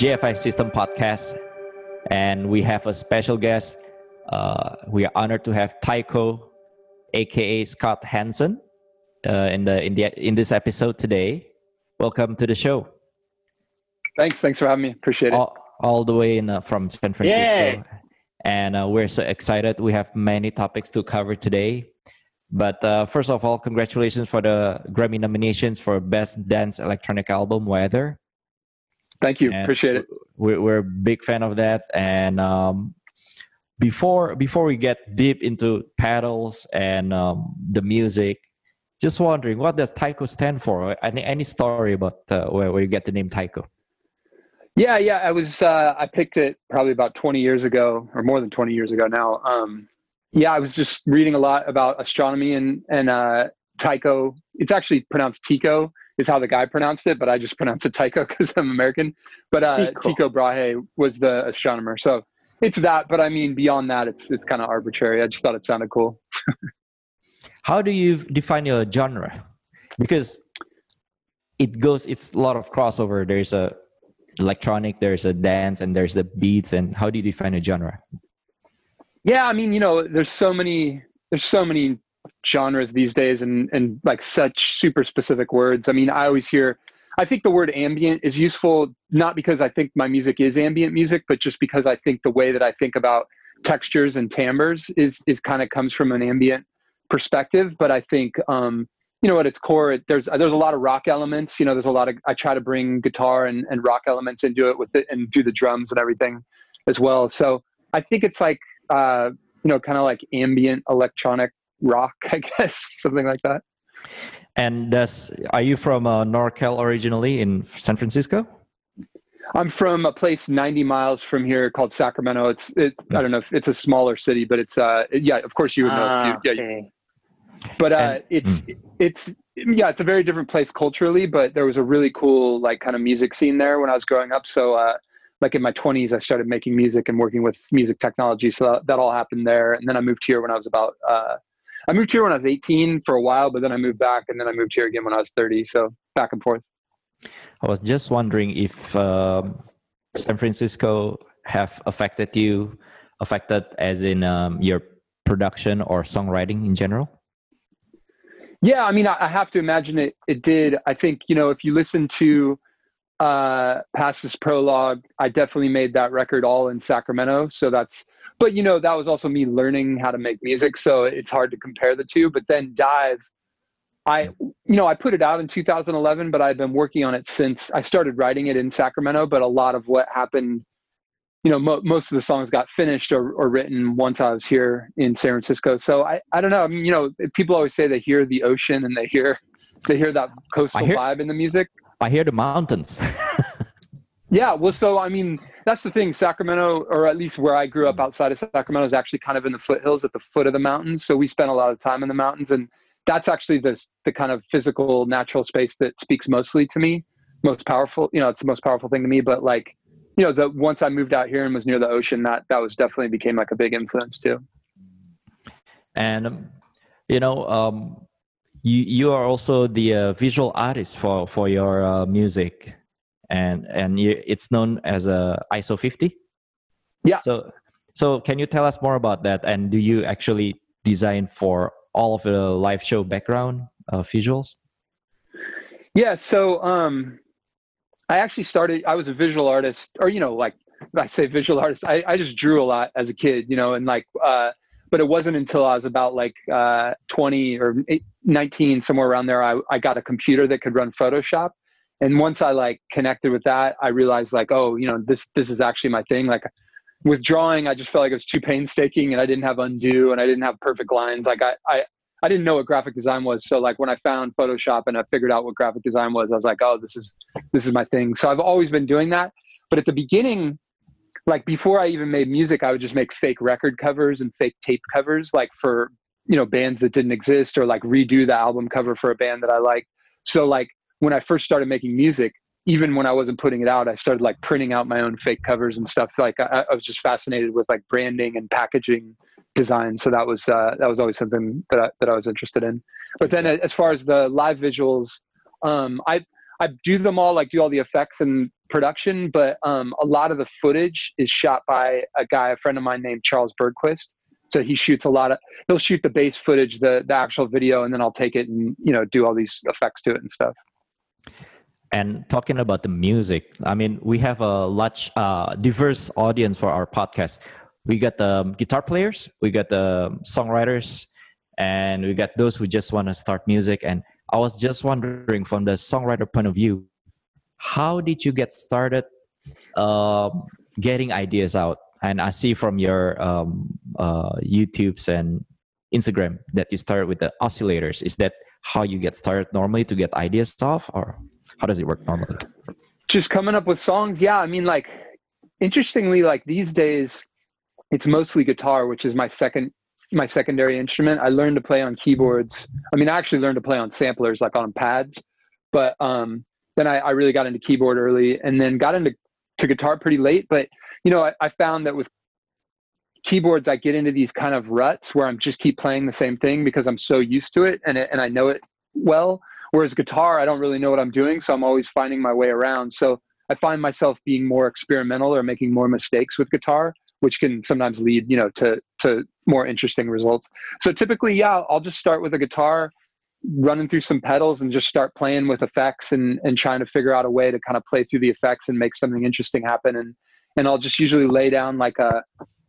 we're back with GFI System Podcast, and we have a special guest. Uh, we are honored to have Tycho, aka Scott Hansen, uh, in the in the in this episode today. Welcome to the show. Thanks. Thanks for having me. Appreciate it. All, all the way in uh, from San Francisco, Yay. and uh, we're so excited. We have many topics to cover today. But uh, first of all, congratulations for the Grammy nominations for Best Dance Electronic Album, Weather. Thank you. And Appreciate it. We're, we're a big fan of that. And um, before before we get deep into pedals and um, the music, just wondering what does Tycho stand for? Any any story about uh, where, where you get the name Tycho? Yeah, yeah. I was uh, I picked it probably about 20 years ago, or more than 20 years ago now. Um, yeah, I was just reading a lot about astronomy and and uh, Tycho. It's actually pronounced Tycho is how the guy pronounced it, but I just pronounced it Tycho because I'm American. But uh, Tycho. Tycho Brahe was the astronomer, so it's that. But I mean, beyond that, it's it's kind of arbitrary. I just thought it sounded cool. How do you define your genre? Because it goes, it's a lot of crossover. There's a electronic, there's a dance, and there's the beats. And how do you define a genre? Yeah, I mean, you know, there's so many there's so many genres these days and and like such super specific words. I mean, I always hear I think the word ambient is useful not because I think my music is ambient music, but just because I think the way that I think about textures and timbres is is kind of comes from an ambient perspective, but I think um you know at its core it, there's there's a lot of rock elements, you know, there's a lot of I try to bring guitar and and rock elements into it with it and do the drums and everything as well. So, I think it's like uh, you know, kind of like ambient electronic rock, I guess, something like that. And does, are you from uh, NorCal originally in San Francisco? I'm from a place 90 miles from here called Sacramento. It's, it, I don't know if it's a smaller city, but it's, uh, yeah, of course you would know. Ah, You- yeah, okay. but uh, And- it's, it's, yeah, it's a very different place culturally, but there was a really cool, like, kind of music scene there when I was growing up. So, uh, like in my 20s, I started making music and working with music technology. So that, that all happened there. And then I moved here when I was about, uh, I moved here when I was 18 for a while, but then I moved back and then I moved here again when I was 30. So back and forth. I was just wondering if um, San Francisco have affected you, affected as in um, your production or songwriting in general. Yeah, I mean, I, I have to imagine it. It did. I think you know, if you listen to uh, Past Is Prologue, I definitely made that record all in Sacramento. So that's, but you know, that was also me learning how to make music. So it's hard to compare the two. But then Dive, I, you know, I put it out in 2011, but I've been working on it since I started writing it in Sacramento. But a lot of what happened, you know, mo- most of the songs got finished or, or written once I was here in San Francisco. So I, I don't know. I mean, you know, people always say they hear the ocean and they hear, they hear that coastal hear- vibe in the music. I hear the mountains. Yeah, well, so I mean, that's the thing. Sacramento, or at least where I grew up outside of Sacramento, is actually kind of in the foothills at the foot of the mountains. So we spent a lot of time in the mountains, and that's actually the the kind of physical, natural space that speaks mostly to me, most powerful. You know, it's the most powerful thing to me. But like, you know, the once I moved out here and was near the ocean, that that was definitely became like a big influence too. and um, you know, um, you you are also the uh, visual artist for for your uh, music, and and you, it's known as a ISO 50. Yeah. So so can you tell us more about that? And do you actually design for all of the live show background uh, visuals? Yeah, so um I actually started I was a visual artist or you know like I say visual artist I, I just drew a lot as a kid, you know, and like uh but it wasn't until I was about like uh 20 or 19 somewhere around there I I got a computer that could run Photoshop and once I like connected with that I realized like oh, you know, this this is actually my thing like with drawing I just felt like it was too painstaking and I didn't have undo and I didn't have perfect lines like I I I didn't know what graphic design was. So like when I found Photoshop and I figured out what graphic design was, I was like, oh, this is this is my thing. So I've always been doing that. But at the beginning, like before I even made music, I would just make fake record covers and fake tape covers, like for you know bands that didn't exist, or like redo the album cover for a band that I liked. So like when I first started making music, even when I wasn't putting it out, I started like printing out my own fake covers and stuff. Like I, I was just fascinated with like branding and packaging design. So that was uh, that was always something that I, that I was interested in. But then as far as the live visuals, um, I I do them all, like do all the effects and production, but um, a lot of the footage is shot by a guy, a friend of mine named Charles Bergquist. So he shoots a lot of, he'll shoot the base footage, the, the actual video, and then I'll take it and, you know, do all these effects to it and stuff. And talking about the music, I mean, we have a large, uh, diverse audience for our podcast. We got the guitar players, we got the songwriters, and we got those who just want to start music. And I was just wondering, from the songwriter point of view, how did you get started uh, getting ideas out? And I see from your um, uh, YouTubes and Instagram that you started with the oscillators. Is that how you get started normally to get ideas off, or how does it work normally? Just coming up with songs. Yeah, I mean, like interestingly, like these days, it's mostly guitar, which is my second my secondary instrument. I learned to play on keyboards. I mean, I actually learned to play on samplers, like on pads. But um, then I, I, really got into keyboard early, and then got into to guitar pretty late. But you know, I, I found that with keyboards, I get into these kind of ruts where I'm just keep playing the same thing because I'm so used to it and it, and I know it well. Whereas guitar, I don't really know what I'm doing, so I'm always finding my way around. So I find myself being more experimental or making more mistakes with guitar which can sometimes lead you know to to more interesting results so typically yeah i'll just start with a guitar running through some pedals and just start playing with effects and and trying to figure out a way to kind of play through the effects and make something interesting happen. And and i'll just usually lay down like a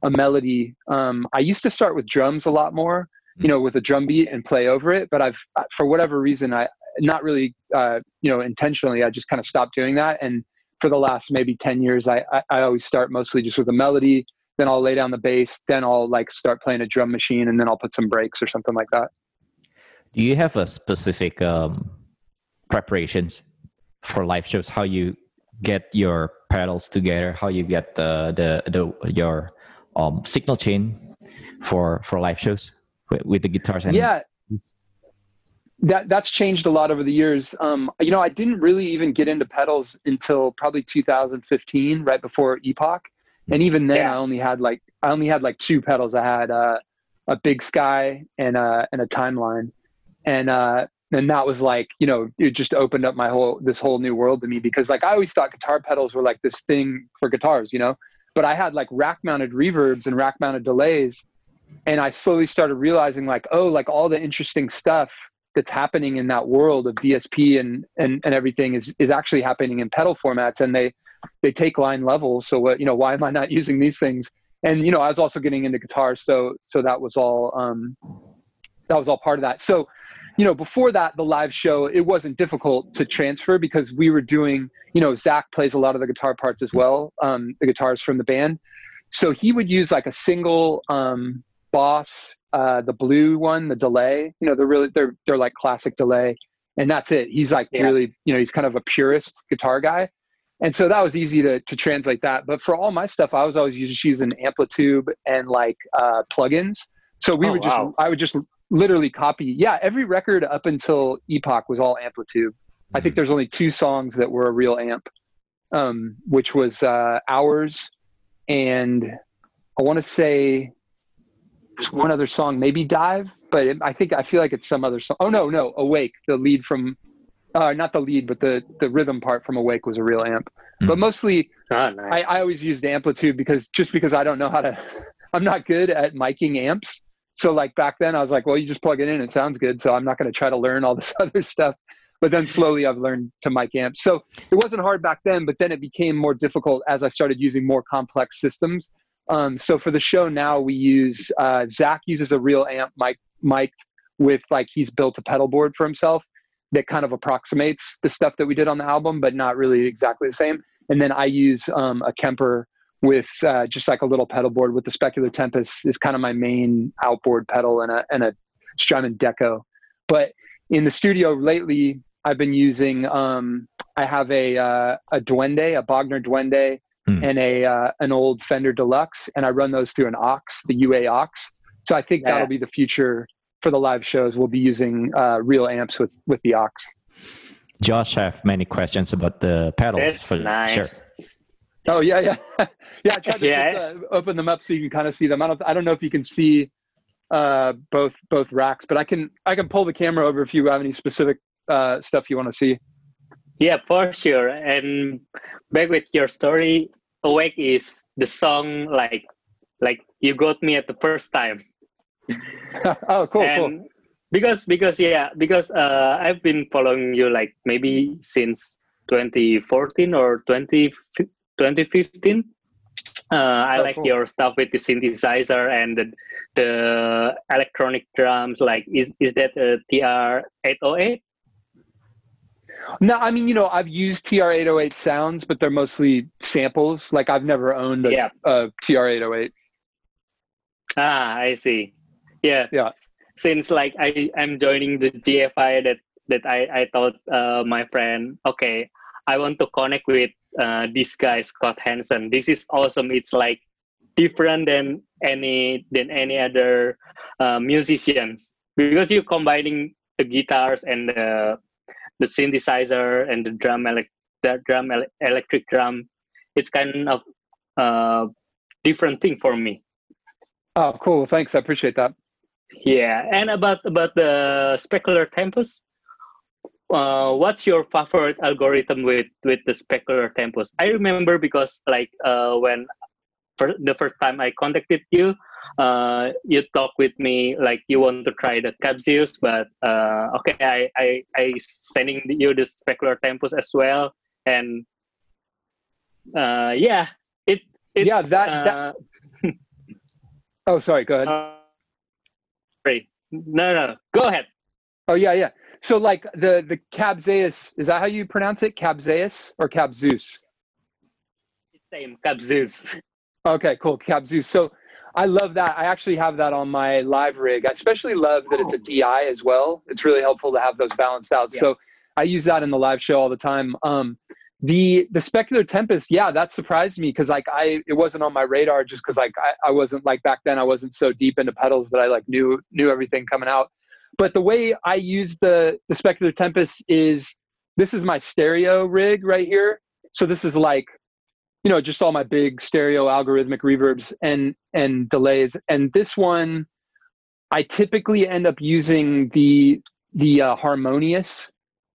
a melody. Um, i used to start with drums a lot more you know with a drum beat and play over it but i've for whatever reason i not really uh, you know intentionally i just kind of stopped doing that. And for the last maybe 10 years I, I, I always start mostly just with a melody. Then I'll lay down the bass, then I'll like start playing a drum machine, and then I'll put some breaks or something like that. Do you have a specific um, preparations for live shows? How you get your pedals together? How you get the the, the your um, signal chain for for live shows with, with the guitars? And yeah, that that's changed a lot over the years. Um, you know, I didn't really even get into pedals until probably 2015, right before Epoch and even then yeah. i only had like i only had like two pedals i had uh, a big sky and uh and a timeline and uh and that was like you know it just opened up my whole this whole new world to me because like i always thought guitar pedals were like this thing for guitars you know but i had like rack mounted reverbs and rack mounted delays and i slowly started realizing like oh like all the interesting stuff that's happening in that world of dsp and and, and everything is is actually happening in pedal formats and they they take line levels. So what, you know, why am I not using these things? And, you know, I was also getting into guitar. So, so that was all, um, that was all part of that. So, you know, before that, the live show, it wasn't difficult to transfer because we were doing, you know, Zach plays a lot of the guitar parts as well, um, the guitars from the band. So he would use like a single um, Boss, uh, the blue one, the delay. You know, they're really they're they're like classic delay, and that's it. He's like yeah. really, you know, he's kind of a purist guitar guy and so that was easy to, to translate that but for all my stuff i was always just using amplitube and like uh, plugins so we oh, would just wow. i would just literally copy yeah every record up until epoch was all AmpliTube. mm-hmm. i think mm-hmm. there's only two songs that were a real amp um, which was uh, ours and i want to say there's one other song maybe dive but it, i think i feel like it's some other song oh no no awake the lead from uh, not the lead, but the the rhythm part from Awake was a real amp. Mm. But mostly, oh, nice. I, I always used AmpliTube because just because I don't know how to, I'm not good at miking amps. So like back then, I was like, well, you just plug it in, it sounds good. So I'm not going to try to learn all this other stuff. But then slowly, I've learned to mic amps. So it wasn't hard back then, but then it became more difficult as I started using more complex systems. Um, so for the show now, we use uh, Zach uses a real amp mic mic'd with like he's built a pedal board for himself that kind of approximates the stuff that we did on the album, but not really exactly the same. And then I use um, a Kemper with uh, just like a little pedal board with the Specular Tempest is kind of my main outboard pedal and a and a Strymon Deco. But in the studio lately, I've been using. Um, I have a uh, a Duende, a Bogner Duende, mm. and a uh, an old Fender Deluxe, and I run those through an OX, the UA OX. So I think yeah. that'll be the future for the live shows, we'll be using uh, real amps with with the OX. Josh have many questions about the pedals. That's for, nice. Sure. Oh yeah, yeah, yeah. I tried to yeah. Just, uh, open them up so you can kind of see them. I don't, I don't know if you can see uh, both both racks, but I can I can pull the camera over if you have any specific uh, stuff you want to see. Yeah, for sure. And back with your story, awake is the song like like you got me at the first time. oh, cool, and cool. Because because yeah because uh, I've been following you like maybe since 2014 or 20, 2015. Uh, I Oh, like cool. your stuff with the synthesizer and the, the electronic drums. Like, is is that a TR eight oh eight? No, I mean, you know, I've used TR-808 sounds, but they're mostly samples. Like I've never owned a, Yeah. a TR-808. Ah, I see. Yeah. Yeah. Since like I I'm joining the GFI that that I I thought uh, my friend okay I want to connect with uh, this guy Scott Hansen. This is awesome. It's like different than any than any other uh, musicians because you're combining the guitars and the the synthesizer and the drum elec- the drum ele- electric drum. It's kind of uh, different thing for me. Oh, cool. Thanks. I appreciate that. Yeah, and about about the specular tempest, uh, what's your favorite algorithm with with the specular tempest? I remember because like uh, when for the first time I contacted you, uh, you talk with me like you want to try the Cabzeus, but uh, okay, I I I sending you the specular tempest as well, and uh, yeah, it it Yeah, that- that- uh, Oh, sorry. Go ahead. sorry. No, no, no. Go ahead. Oh, yeah, yeah. So like the the Cabzeus, is that how you pronounce it? Cabzeus or Cabzeus? Same Cabzeus. Okay, cool. Cabzeus. So I love that. I actually have that on my live rig. I especially love that it's a DI as well. It's really helpful to have those balanced out. Yeah. So I use that in the live show all the time. Um, the the specular tempest, yeah, that surprised me because like I it wasn't on my radar just because like I, I wasn't like back then I wasn't so deep into pedals that I like knew knew everything coming out. But the way I use the the specular tempest is this is my stereo rig right here. So this is like you know just all my big stereo algorithmic reverbs and and delays and this one i typically end up using the the uh, harmonious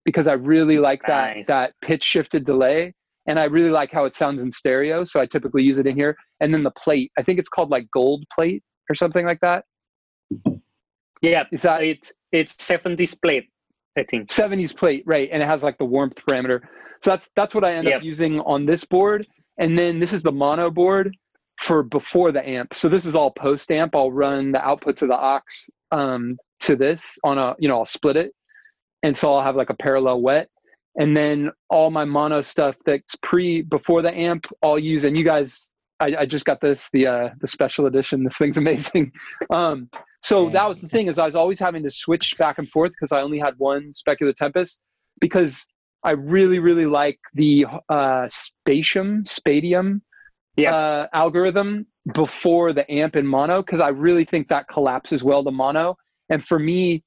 because i really like that Nice. that pitch shifted delay and i really like how it sounds in stereo so i typically use it in here and then the plate i think it's called like gold plate or something like that Yeah, is that it's it's 70s plate, I think. 70s plate right and it has like the warmth parameter. So that's that's what i end Yep. up using on this board and then this is the mono board for before the amp. So this is all post amp i'll run the outputs of the OX um, to this on a you know i'll split it and so i'll have like a parallel wet. And then all my mono stuff that's pre before the amp i'll use and you guys i, I just got this the uh the special edition. This thing's amazing. Um so that was the thing is i was always having to switch back and forth because i only had one specular tempest because i really really like the uh spatium spadium Yeah. uh, algorithm before the amp in mono because i really think that collapses well to mono. And for me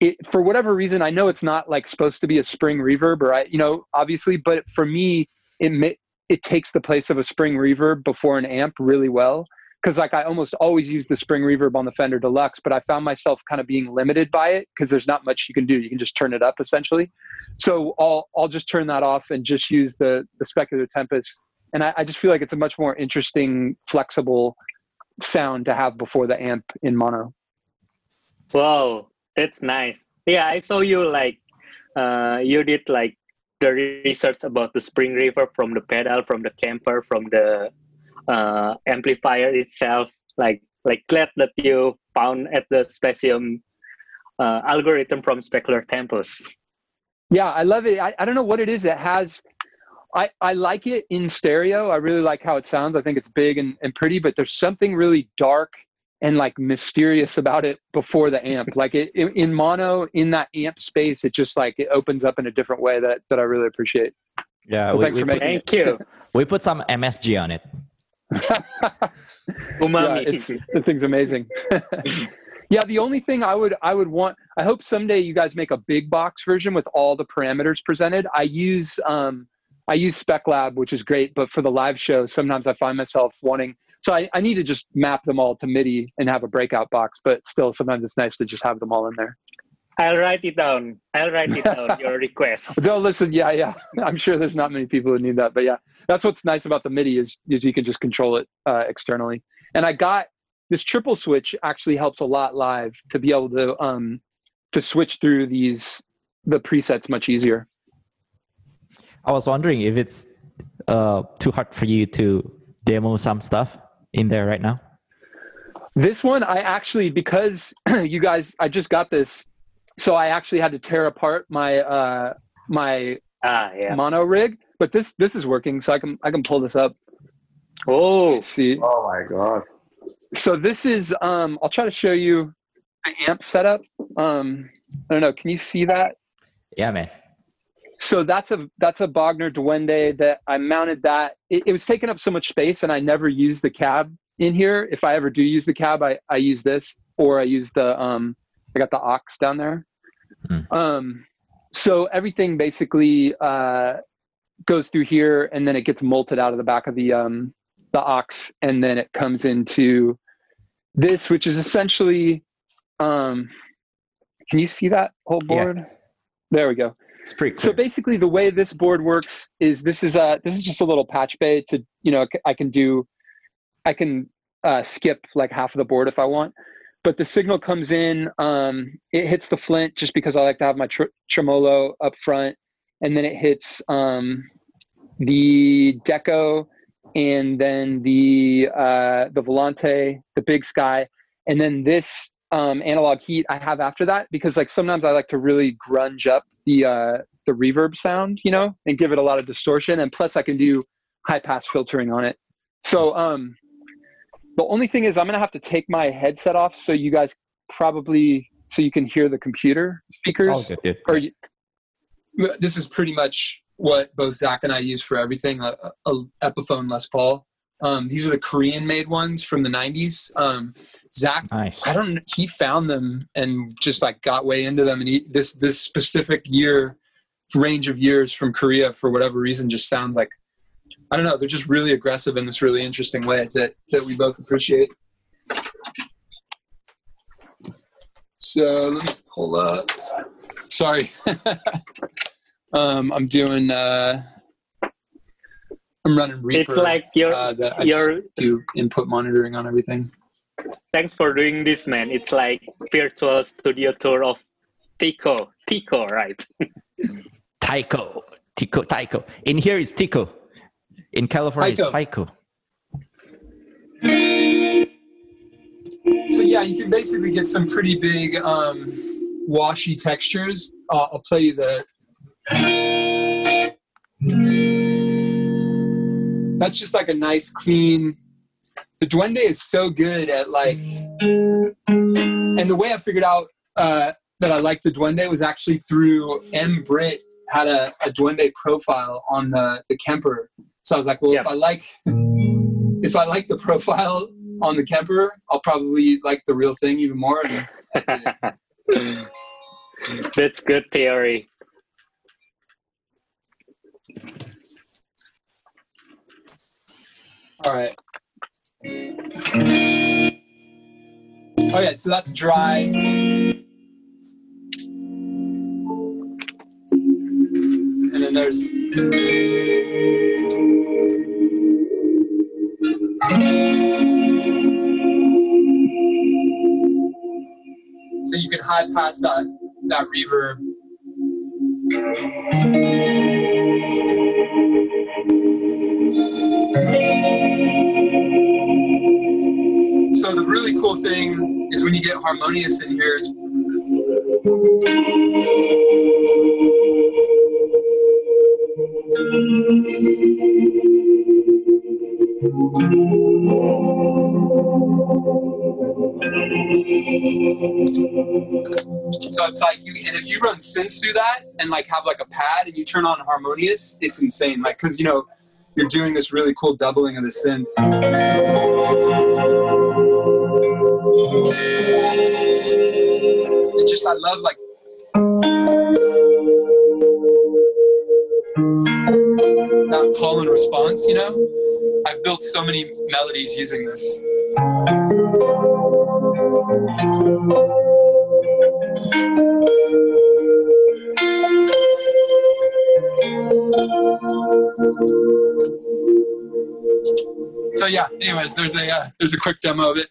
it for whatever reason i know it's not like supposed to be a spring reverb or i you know obviously but for me it it takes the place of a spring reverb before an amp really well because like i almost always use the spring reverb on the fender deluxe but i found myself kind of being limited by it because there's not much you can do. You can just turn it up essentially. So i'll i'll just turn that off and just use the the specular tempest and I, I just feel like it's a much more interesting flexible sound to have before the amp in mono. Wow, that's nice. Yeah, I saw you like uh you did like the research about the spring reverb from the pedal, from the Kemper, from the uh amplifier itself. Like like glad that you found at the Spatium uh, algorithm from Specular Tempest. Yeah, I love it. I, I don't know what it is. It has, I, I like it in stereo. I really like how it sounds. I think it's big and, and pretty, but there's something really dark and like mysterious about it before the amp. Like it in, in mono, in that amp space, it just like it opens up in a different way that, that I really appreciate. Yeah, So we, thanks we, for put, making Thank you. we put some MSG on it. yeah, Umami. it's the thing's amazing. yeah, the only thing I would I would want I hope someday you guys make a big box version with all the parameters presented. I use um I use Spec Lab, which is great, but for the live show, sometimes I find myself wanting so I, I need to just map them all to MIDI and have a breakout box, but still sometimes it's nice to just have them all in there. I'll write it down. I'll write it down. Your request. No, listen, yeah, yeah. I'm sure there's not many people who need that, but yeah, that's what's nice about the MIDI is is you can just control it uh, externally. And I got this triple switch actually helps a lot live to be able to um to switch through these the presets much easier. I was wondering if it's uh, too hard for you to demo some stuff in there right now. This one, I actually because you guys, I just got this, so I actually had to tear apart my uh my Ah, yeah. mono rig. But this this is working, so I can I can pull this up. Oh, Let's see. Oh my god. So this is um I'll try to show you the amp setup. Um I don't know, can you see that? Yeah, man. So that's a that's a Bogner Duende that I mounted that. It, it was taking up so much space and I never used the cab in here. If I ever do use the cab, I, I use this or I use the um I got the ox down there. Hmm. Um so everything basically uh goes through here and then it gets molted out of the back of the um the OX and then it comes into this which is essentially um can you see that whole board? Yeah. there we go It's pretty so basically the way this board works is this is a this is just a little patch bay to you know i can do i can uh, skip like half of the board if i want but the signal comes in um, it hits the flint just because i like to have my tr- tremolo up front and then it hits um, the deco and then the uh, the volante the big sky and then this um, analog heat i have after that because like sometimes i like to really grunge up the uh, the reverb sound you know and give it a lot of distortion and plus i can do high pass filtering on it. So um the only thing is i'm gonna have to take my headset off so you guys probably so you can hear the computer It's all speakers good, or you, this is pretty much what both Zach and I use for everything. A, a Epiphone Les Paul. Um, these are the Korean-made ones from the '90s. Um, Zach, Nice. I don't. He found them and just like got way into them. And he, this this specific year range of years from Korea for whatever reason just sounds like I don't know. They're just really aggressive in this really interesting way that that we both appreciate. So let me pull up. Sorry. um, I'm doing. Uh, I'm running Reaper. it's like your uh, that I your. do input monitoring on everything. Thanks for doing this, man. It's like virtual studio tour of Tico. Tico, right? Tycho. Tico. Tycho. In here is Tico. In California it's Tycho. So yeah, you can basically get some pretty big um, washy textures. Uh, I'll play you the. That's just like a nice clean. The Duende is so good at like, and the way I figured out uh, that I liked the Duende was actually through M. Britt had a, a Duende profile on the the Kemper. So I was like, well, if I like if I like the profile on the Kemper, I'll probably like the real thing even more. That's good theory. all right. Oh, okay, so that's dry. And then there's so you can high pass that that reverb. So the really cool thing is when you get harmonious in here. So it's like you, and if you run synths through that and like have like a pad and you turn on harmonious, it's insane. Like, cause you know, you're doing this really cool doubling of the synth. It just, I love like. That call and response, you know? I've built so many melodies using this. So yeah. Anyways, there's a uh, there's a quick demo of it.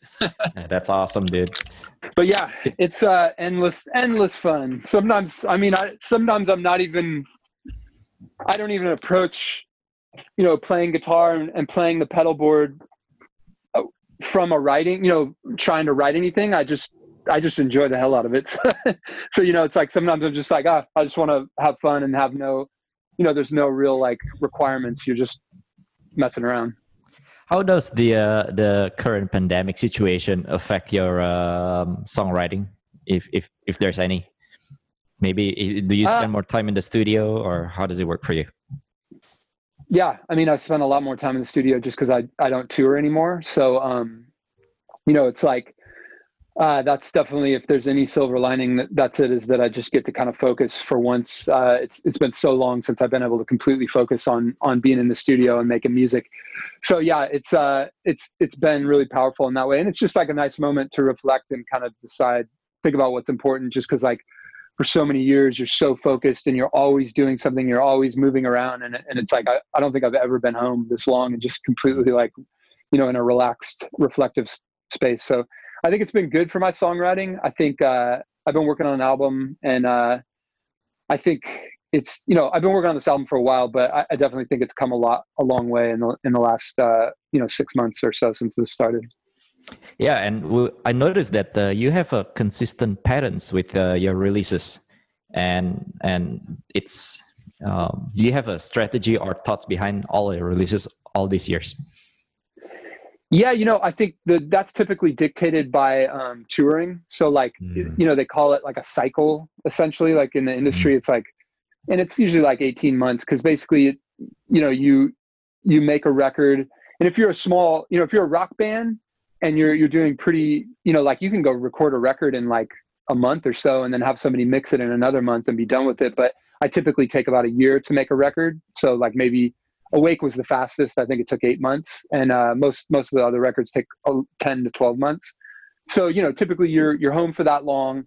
That's awesome, dude. But yeah, it's uh, endless endless fun. Sometimes I mean, I sometimes I'm not even I don't even approach you know, playing guitar and, and playing the pedal board uh, from a writing, you know, trying to write anything. I just I just enjoy the hell out of it. so you know, it's like sometimes I'm just like, ah, I just want to have fun and have no, you know, there's no real like requirements. You're just messing around. How does the uh, the current pandemic situation affect your um, songwriting, if if if there's any? Maybe do you spend uh, more time in the studio, or how does it work for you? Yeah, I mean, I spend a lot more time in the studio just because I I don't tour anymore. So, um, you know, it's like uh, that's definitely if there's any silver lining that, that's it is that i just get to kind of focus for once. Uh, it's it's been so long since i've been able to completely focus on on being in the studio and making music. So yeah it's uh it's it's been really powerful in that way. And it's just like a nice moment to reflect and kind of decide think about what's important just because like for so many years you're so focused and you're always doing something you're always moving around and, and it's like I, I don't think i've ever been home this long and just completely like you know in a relaxed reflective space so I think it's been good for my songwriting. I think uh, I've been working on an album, and uh, I think it's you know I've been working on this album for a while, but I, I definitely think it's come a lot a long way in the in the last uh, you know six months or so since this started. Yeah, and I noticed that uh, you have a consistent patterns with uh, your releases, and and it's um, do you have a strategy or thoughts behind all your releases all these years? Yeah, you know, I think that that's typically dictated by um, touring. So, like, mm. you know, they call it like a cycle, essentially. Like in the industry, mm. it's like, and it's usually like eighteen months because basically, you know, you you make a record, and if you're a small, you know, if you're a rock band and you're you're doing pretty, you know, like you can go record a record in like a month or so, and then have somebody mix it in another month and be done with it. But I typically take about a year to make a record. So, like maybe Awake was the fastest. I think it took eight months, and uh, most most of the other records take uh, ten to twelve months. So you know, typically you're you're home for that long,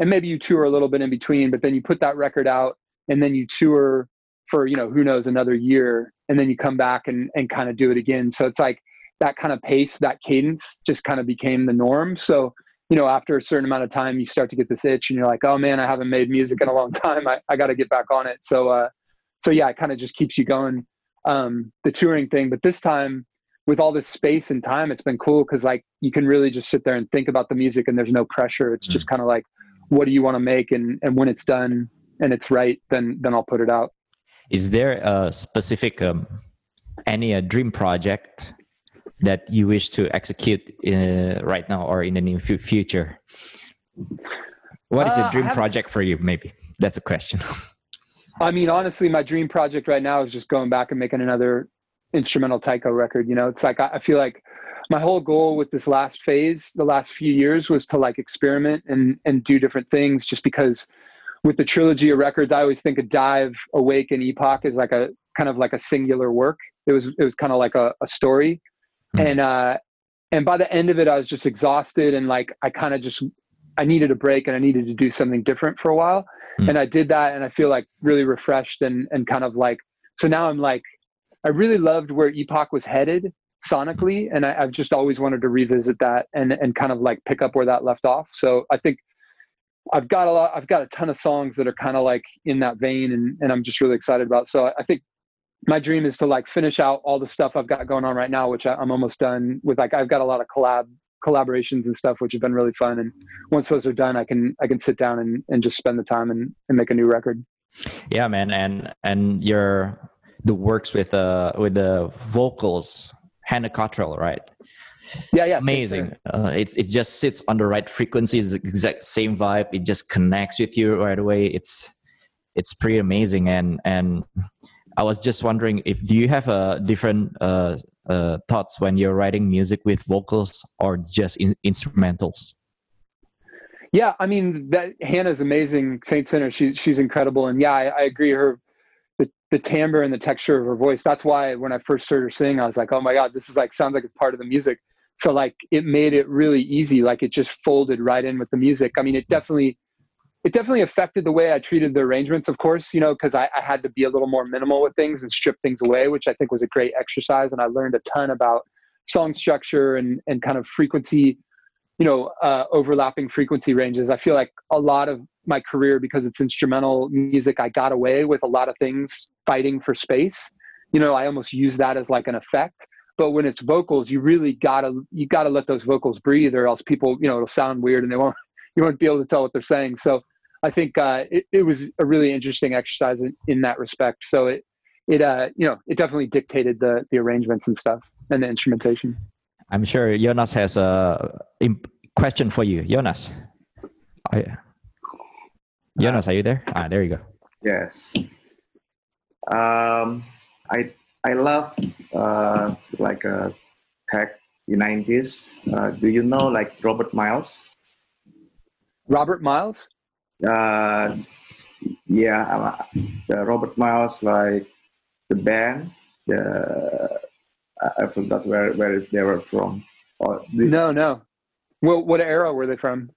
and maybe you tour a little bit in between, but then you put that record out, and then you tour for you know who knows another year, and then you come back and and kind of do it again. So it's like that kind of pace, that cadence, just kind of became the norm. So you know, after a certain amount of time, you start to get this itch, and you're like, oh man, I haven't made music in a long time. I I got to get back on it. So uh, so yeah, it kind of just keeps you going um, the touring thing. But this time, with all this space and time, it's been cool because like you can really just sit there and think about the music, and there's no pressure. It's mm just kind of like, what do you want to make, and and when it's done and it's right, then then I'll put it out. Is there a specific um, any a dream project that you wish to execute in, uh, right now or in the near future? What is uh, a dream project for you? Maybe that's a question. I mean, honestly, my dream project right now is just going back and making another instrumental Tycho record. You know, it's like I feel like my whole goal with this last phase, the last few years, was to like experiment and and do different things. Just because with the trilogy of records, I always think of Dive, Awake, and Epoch as like a kind of like a singular work. It was it was kind of like a, a story, mm-hmm. and uh, and by the end of it, I was just exhausted and like I kind of just I needed a break and I needed to do something different for a while mm. and i did that and i feel like really refreshed and and kind of like so now i'm like i really loved where epoch was headed sonically and I, have just always wanted to revisit that and and kind of like pick up where that left off so i think i've got a lot i've got a ton of songs that are kind of like in that vein and, and i'm just really excited about so i think my dream is to like finish out all the stuff i've got going on right now which I, i'm almost done with like i've got a lot of collab collaborations and stuff, which have been really fun. And once those are done, I can I can sit down and, and just spend the time and, and make a new record. Yeah, man, and and your the works with uh with the vocals, Hannah Cottrell, right? Yeah, yeah, amazing. Uh, it it just sits on the right frequencies, exact same vibe. It just connects with you right away. It's it's pretty amazing, and and I was just wondering if do you have a different uh, uh, thoughts when you're writing music with vocals or just in- instrumentals? Yeah, I mean that Hannah's amazing. Saint Sinner, she's she's incredible, and yeah, I, I agree. Her the, the timbre and the texture of her voice. That's why when I first started her singing, I was like, oh my god, this is like sounds like it's part of the music. So like it made it really easy. Like it just folded right in with the music. I mean, it definitely it definitely affected the way I treated the arrangements, of course, you know, because I, I, had to be a little more minimal with things and strip things away, which I think was a great exercise. And I learned a ton about song structure and and kind of frequency, you know, uh, overlapping frequency ranges. I feel like a lot of my career because it's instrumental music, I got away with a lot of things fighting for space. You know, I almost use that as like an effect. But when it's vocals, you really gotta you gotta let those vocals breathe, or else people, you know, it'll sound weird and they won't you won't be able to tell what they're saying. So I think uh, it, it was a really interesting exercise in, in that respect. So it it uh you know it definitely dictated the the arrangements and stuff and the instrumentation. I'm sure Jonas has a question for you, Jonas. Oh, yeah. Jonas, are you there? Ah, there you go. Yes. Um, I I love uh, like a uh, tech in nineties. Uh, do you know like Robert Miles? Robert Miles? Uh, yeah, uh, Robert Miles, like the band. The I forgot where where they were from. the, no, no. Well, what era were they from?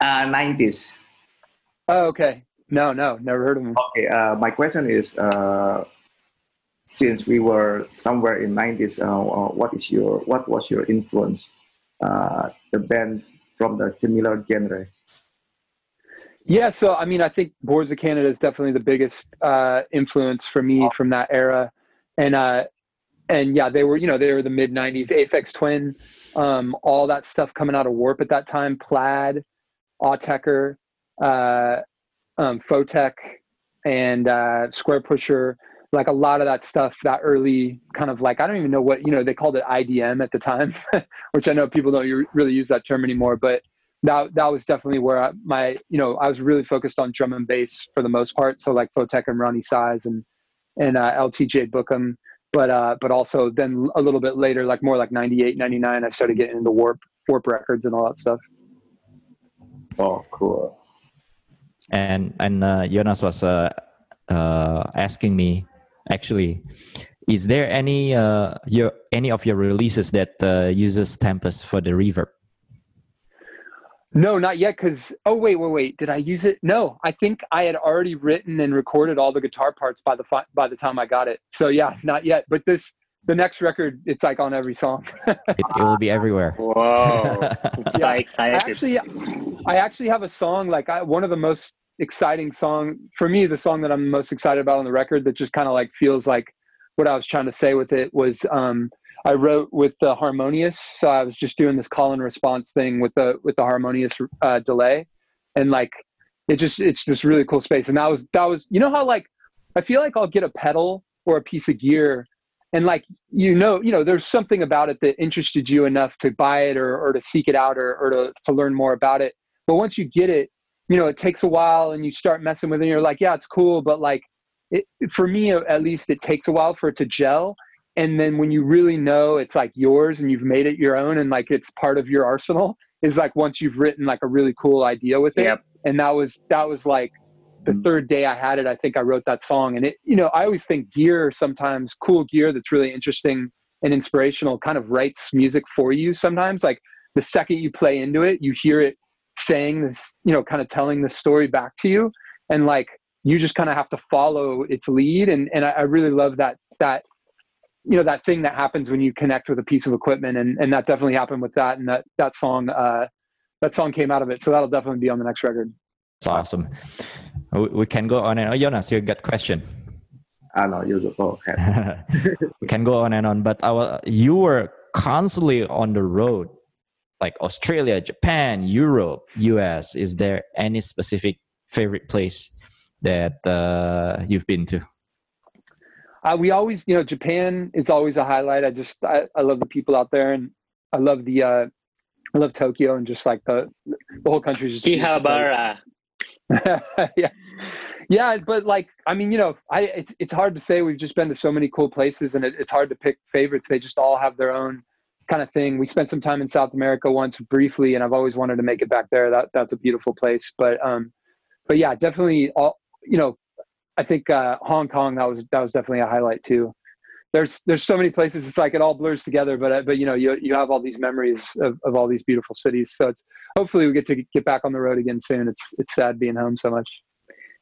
Uh, 90s. Oh, okay. No, no, never heard of them. Okay, uh, my question is, uh, since we were somewhere in 90s, uh, uh, what is your what was your influence? Uh, the band from the similar genre. Yeah, so I mean, I think Boards of Canada is definitely the biggest uh, influence for me from that era, and uh, and yeah, they were you know they were the mid '90s, Aphex Twin, um, all that stuff coming out of Warp at that time, Plaid, Autechre, uh, um, Photek, and uh, Squarepusher, like a lot of that stuff, that early kind of like I don't even know what you know they called it IDM at the time, which I know people don't really use that term anymore, but that that was definitely where I, my you know I was really focused on drum and bass for the most part. So like Photek and Roni Size and and uh, LTJ Bukem, but uh, but also then a little bit later, like more like 98, 99, I started getting into Warp Warp Records and all that stuff. Oh, cool. And and uh, Jonas was uh, uh, asking me actually is there any uh, your any of your releases that uh, uses Tempest for the reverb no, not yet. Because oh wait, wait, wait. Did I use it? No, I think I had already written and recorded all the guitar parts by the fi- by the time I got it. So yeah, not yet. But this the next record, it's like on every song. it, it, will be everywhere. Whoa! so yeah, excited. I actually, I actually have a song like I, one of the most exciting song for me. The song that I'm most excited about on the record that just kind of like feels like what I was trying to say with it was um, I wrote with the harmonious, so I was just doing this call and response thing with the with the harmonious uh, delay, and like it just it's this really cool space. And that was that was you know how like I feel like I'll get a pedal or a piece of gear, and like you know you know there's something about it that interested you enough to buy it or or to seek it out or or to to learn more about it. But once you get it, you know it takes a while, and you start messing with it. and You're like, yeah, it's cool, but like it, for me at least, it takes a while for it to gel and then when you really know it's like yours and you've made it your own and like it's part of your arsenal is like once you've written like a really cool idea with it. Yep. and that was that was like the mm. third day i had it i think i wrote that song. And it you know i always think gear sometimes cool gear that's really interesting and inspirational kind of writes music for you sometimes. Like the second you play into it you hear it saying this you know kind of telling the story back to you. And like you just kind of have to follow its lead. And and I, I really love that that you know that thing that happens when you connect with a piece of equipment and and that definitely happened with that and that that song uh that song came out of it so that'll definitely be on the next record it's awesome we can go on and oh jonas you got question I know you go ahead. we can go on and on, but our you were constantly on the road, like Australia, Japan, Europe, US. Is there any specific favorite place that uh, you've been to? Uh, we always, you know, Japan is always a highlight. I just, I, I love the people out there, and I love the, uh, I love Tokyo, and just like the, the whole country is just. Kihabara. yeah, yeah, but like, I mean, you know, I it's it's hard to say. We've just been to so many cool places, and it, it's hard to pick favorites. They just all have their own kind of thing. We spent some time in South America once briefly, and I've always wanted to make it back there. That that's a beautiful place. But um, but yeah, definitely all you know I think uh, Hong Kong that was that was definitely a highlight too. There's there's so many places. It's like it all blurs together, but uh, but you know you you have all these memories of, of all these beautiful cities. So it's hopefully we get to get back on the road again soon. It's it's sad being home so much.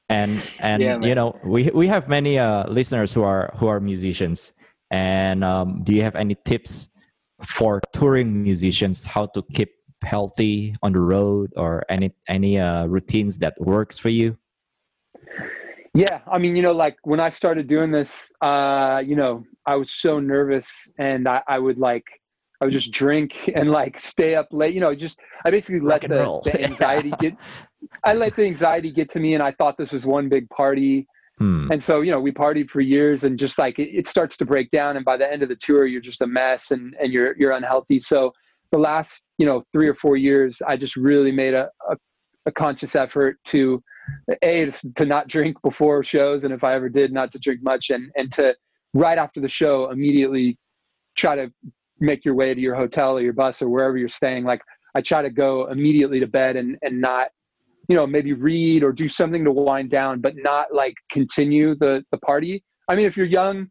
And and yeah, you know we we have many uh, listeners who are who are musicians. And um, do you have any tips for touring musicians how to keep healthy on the road or any any uh, routines that works for you yeah i mean you know like when i started doing this uh you know i was so nervous and i, I would like i would just drink and like stay up late you know just i basically let the, the anxiety get i let the anxiety get to me and i thought this was one big party. Hmm. and so you know we partied for years and just like it, it starts to break down and by the end of the tour you're just a mess and and you're you're unhealthy. So the last you know three or four years i just really made a, a, a conscious effort to a to not drink before shows and if i ever did not to drink much and and to right after the show immediately try to make your way to your hotel or your bus or wherever you're staying. Like i try to go immediately to bed and and not you know maybe read or do something to wind down but not like continue the the party. I mean if you're young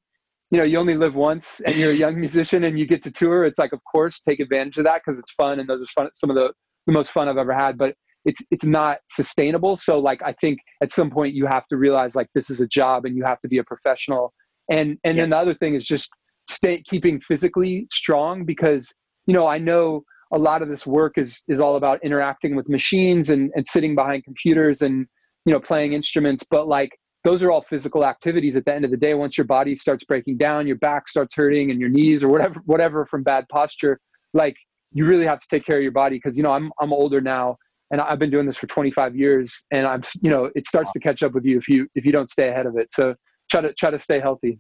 you know you only live once and you're a young musician and you get to tour it's like of course take advantage of that because it's fun and those are fun some of the the most fun i've ever had. But it's it's not sustainable. So like i think at some point you have to realize like this is a job and you have to be a professional. And and then the other thing is just stay keeping physically strong because you know i know a lot of this work is is all about interacting with machines and and sitting behind computers and you know playing instruments. But like those are all physical activities at the end of the day. Once your body starts breaking down your back starts hurting and your knees or whatever whatever from bad posture like you really have to take care of your body because you know i'm i'm older now and i've been doing this for 25 years and i'm you know it starts to catch up with you if you if you don't stay ahead of it so try to try to stay healthy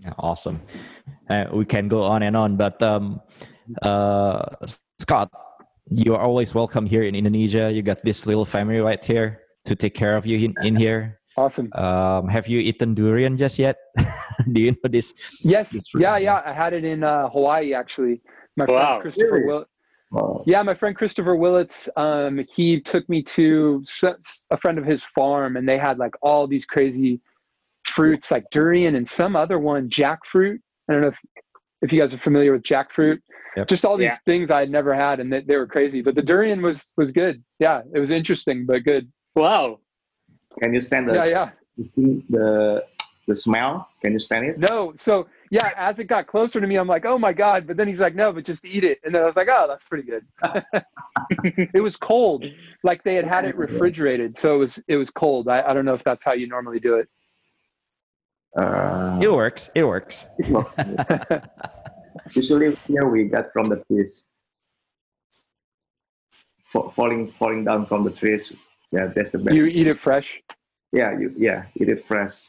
Yeah, awesome. Uh, we can go on and on, but um, uh, Scott, you are always welcome here in Indonesia. You got this little family right here to take care of you in, in here. awesome Um, have you eaten durian just yet? Do you know this? yes It's yeah yeah i had it in uh hawaii actually my Wow. friend christopher will Yeah, my friend Christopher Willits, um, he took me to a friend of his farm, and they had like all these crazy fruits, like durian and some other one, jackfruit. I don't know if if you guys are familiar with jackfruit. Yep. Just all these Yeah. things I had never had, and they, they were crazy. But the durian was was good. Yeah, it was interesting, but good. Wow. can you stand the Yeah, yeah. the the smell? Can you stand it? No, so yeah, as it got closer to me, I'm like, oh my god. But then he's like, no, but just eat it. And then I was like, oh, that's pretty good. it was cold, like they had had it refrigerated, so it was it was cold. I, I don't know if that's how you normally do it. Uh, It works. It works. usually here we get from the trees, Fa- falling falling down from the trees. Yeah, that's the best. You eat it fresh. yeah, you yeah, eat it fresh.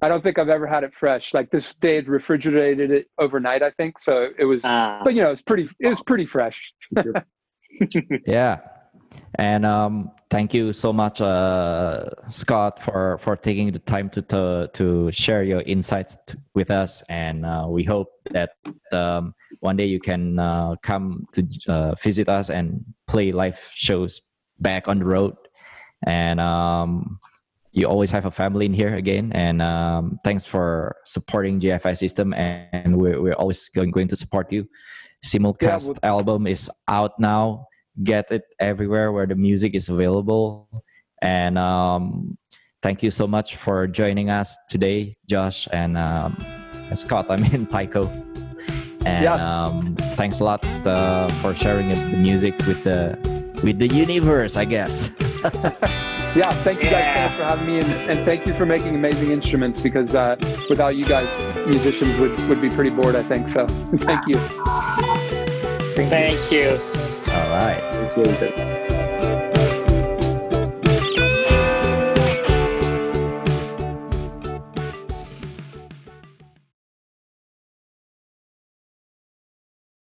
I don't think I've ever had it fresh. Like this, they had refrigerated it overnight. I think so. It was, Ah. but you know, it's pretty. It was pretty fresh. Yeah. And um, thank you so much, uh, Scott, for, for taking the time to, to, to share your insights t- with us. And uh, we hope that um, one day you can uh, come to uh, visit us and play live shows back on the road. And um, you always have a family in here again. And um, thanks for supporting GFI System. And we're, we're always going, going to support you. Simulcast well- album is out now get it everywhere where the music is available. And um, thank you so much for joining us today, Josh and um, Scott. I mean, Tycho. And Yeah. um, thanks a lot uh, for sharing the music with the with the universe, I guess. Yeah, thank you guys so much for having me, and, and thank you for making amazing instruments. Because uh, without you guys, musicians would would be pretty bored. I think so. thank you. Thank you. All right. Appreciate it.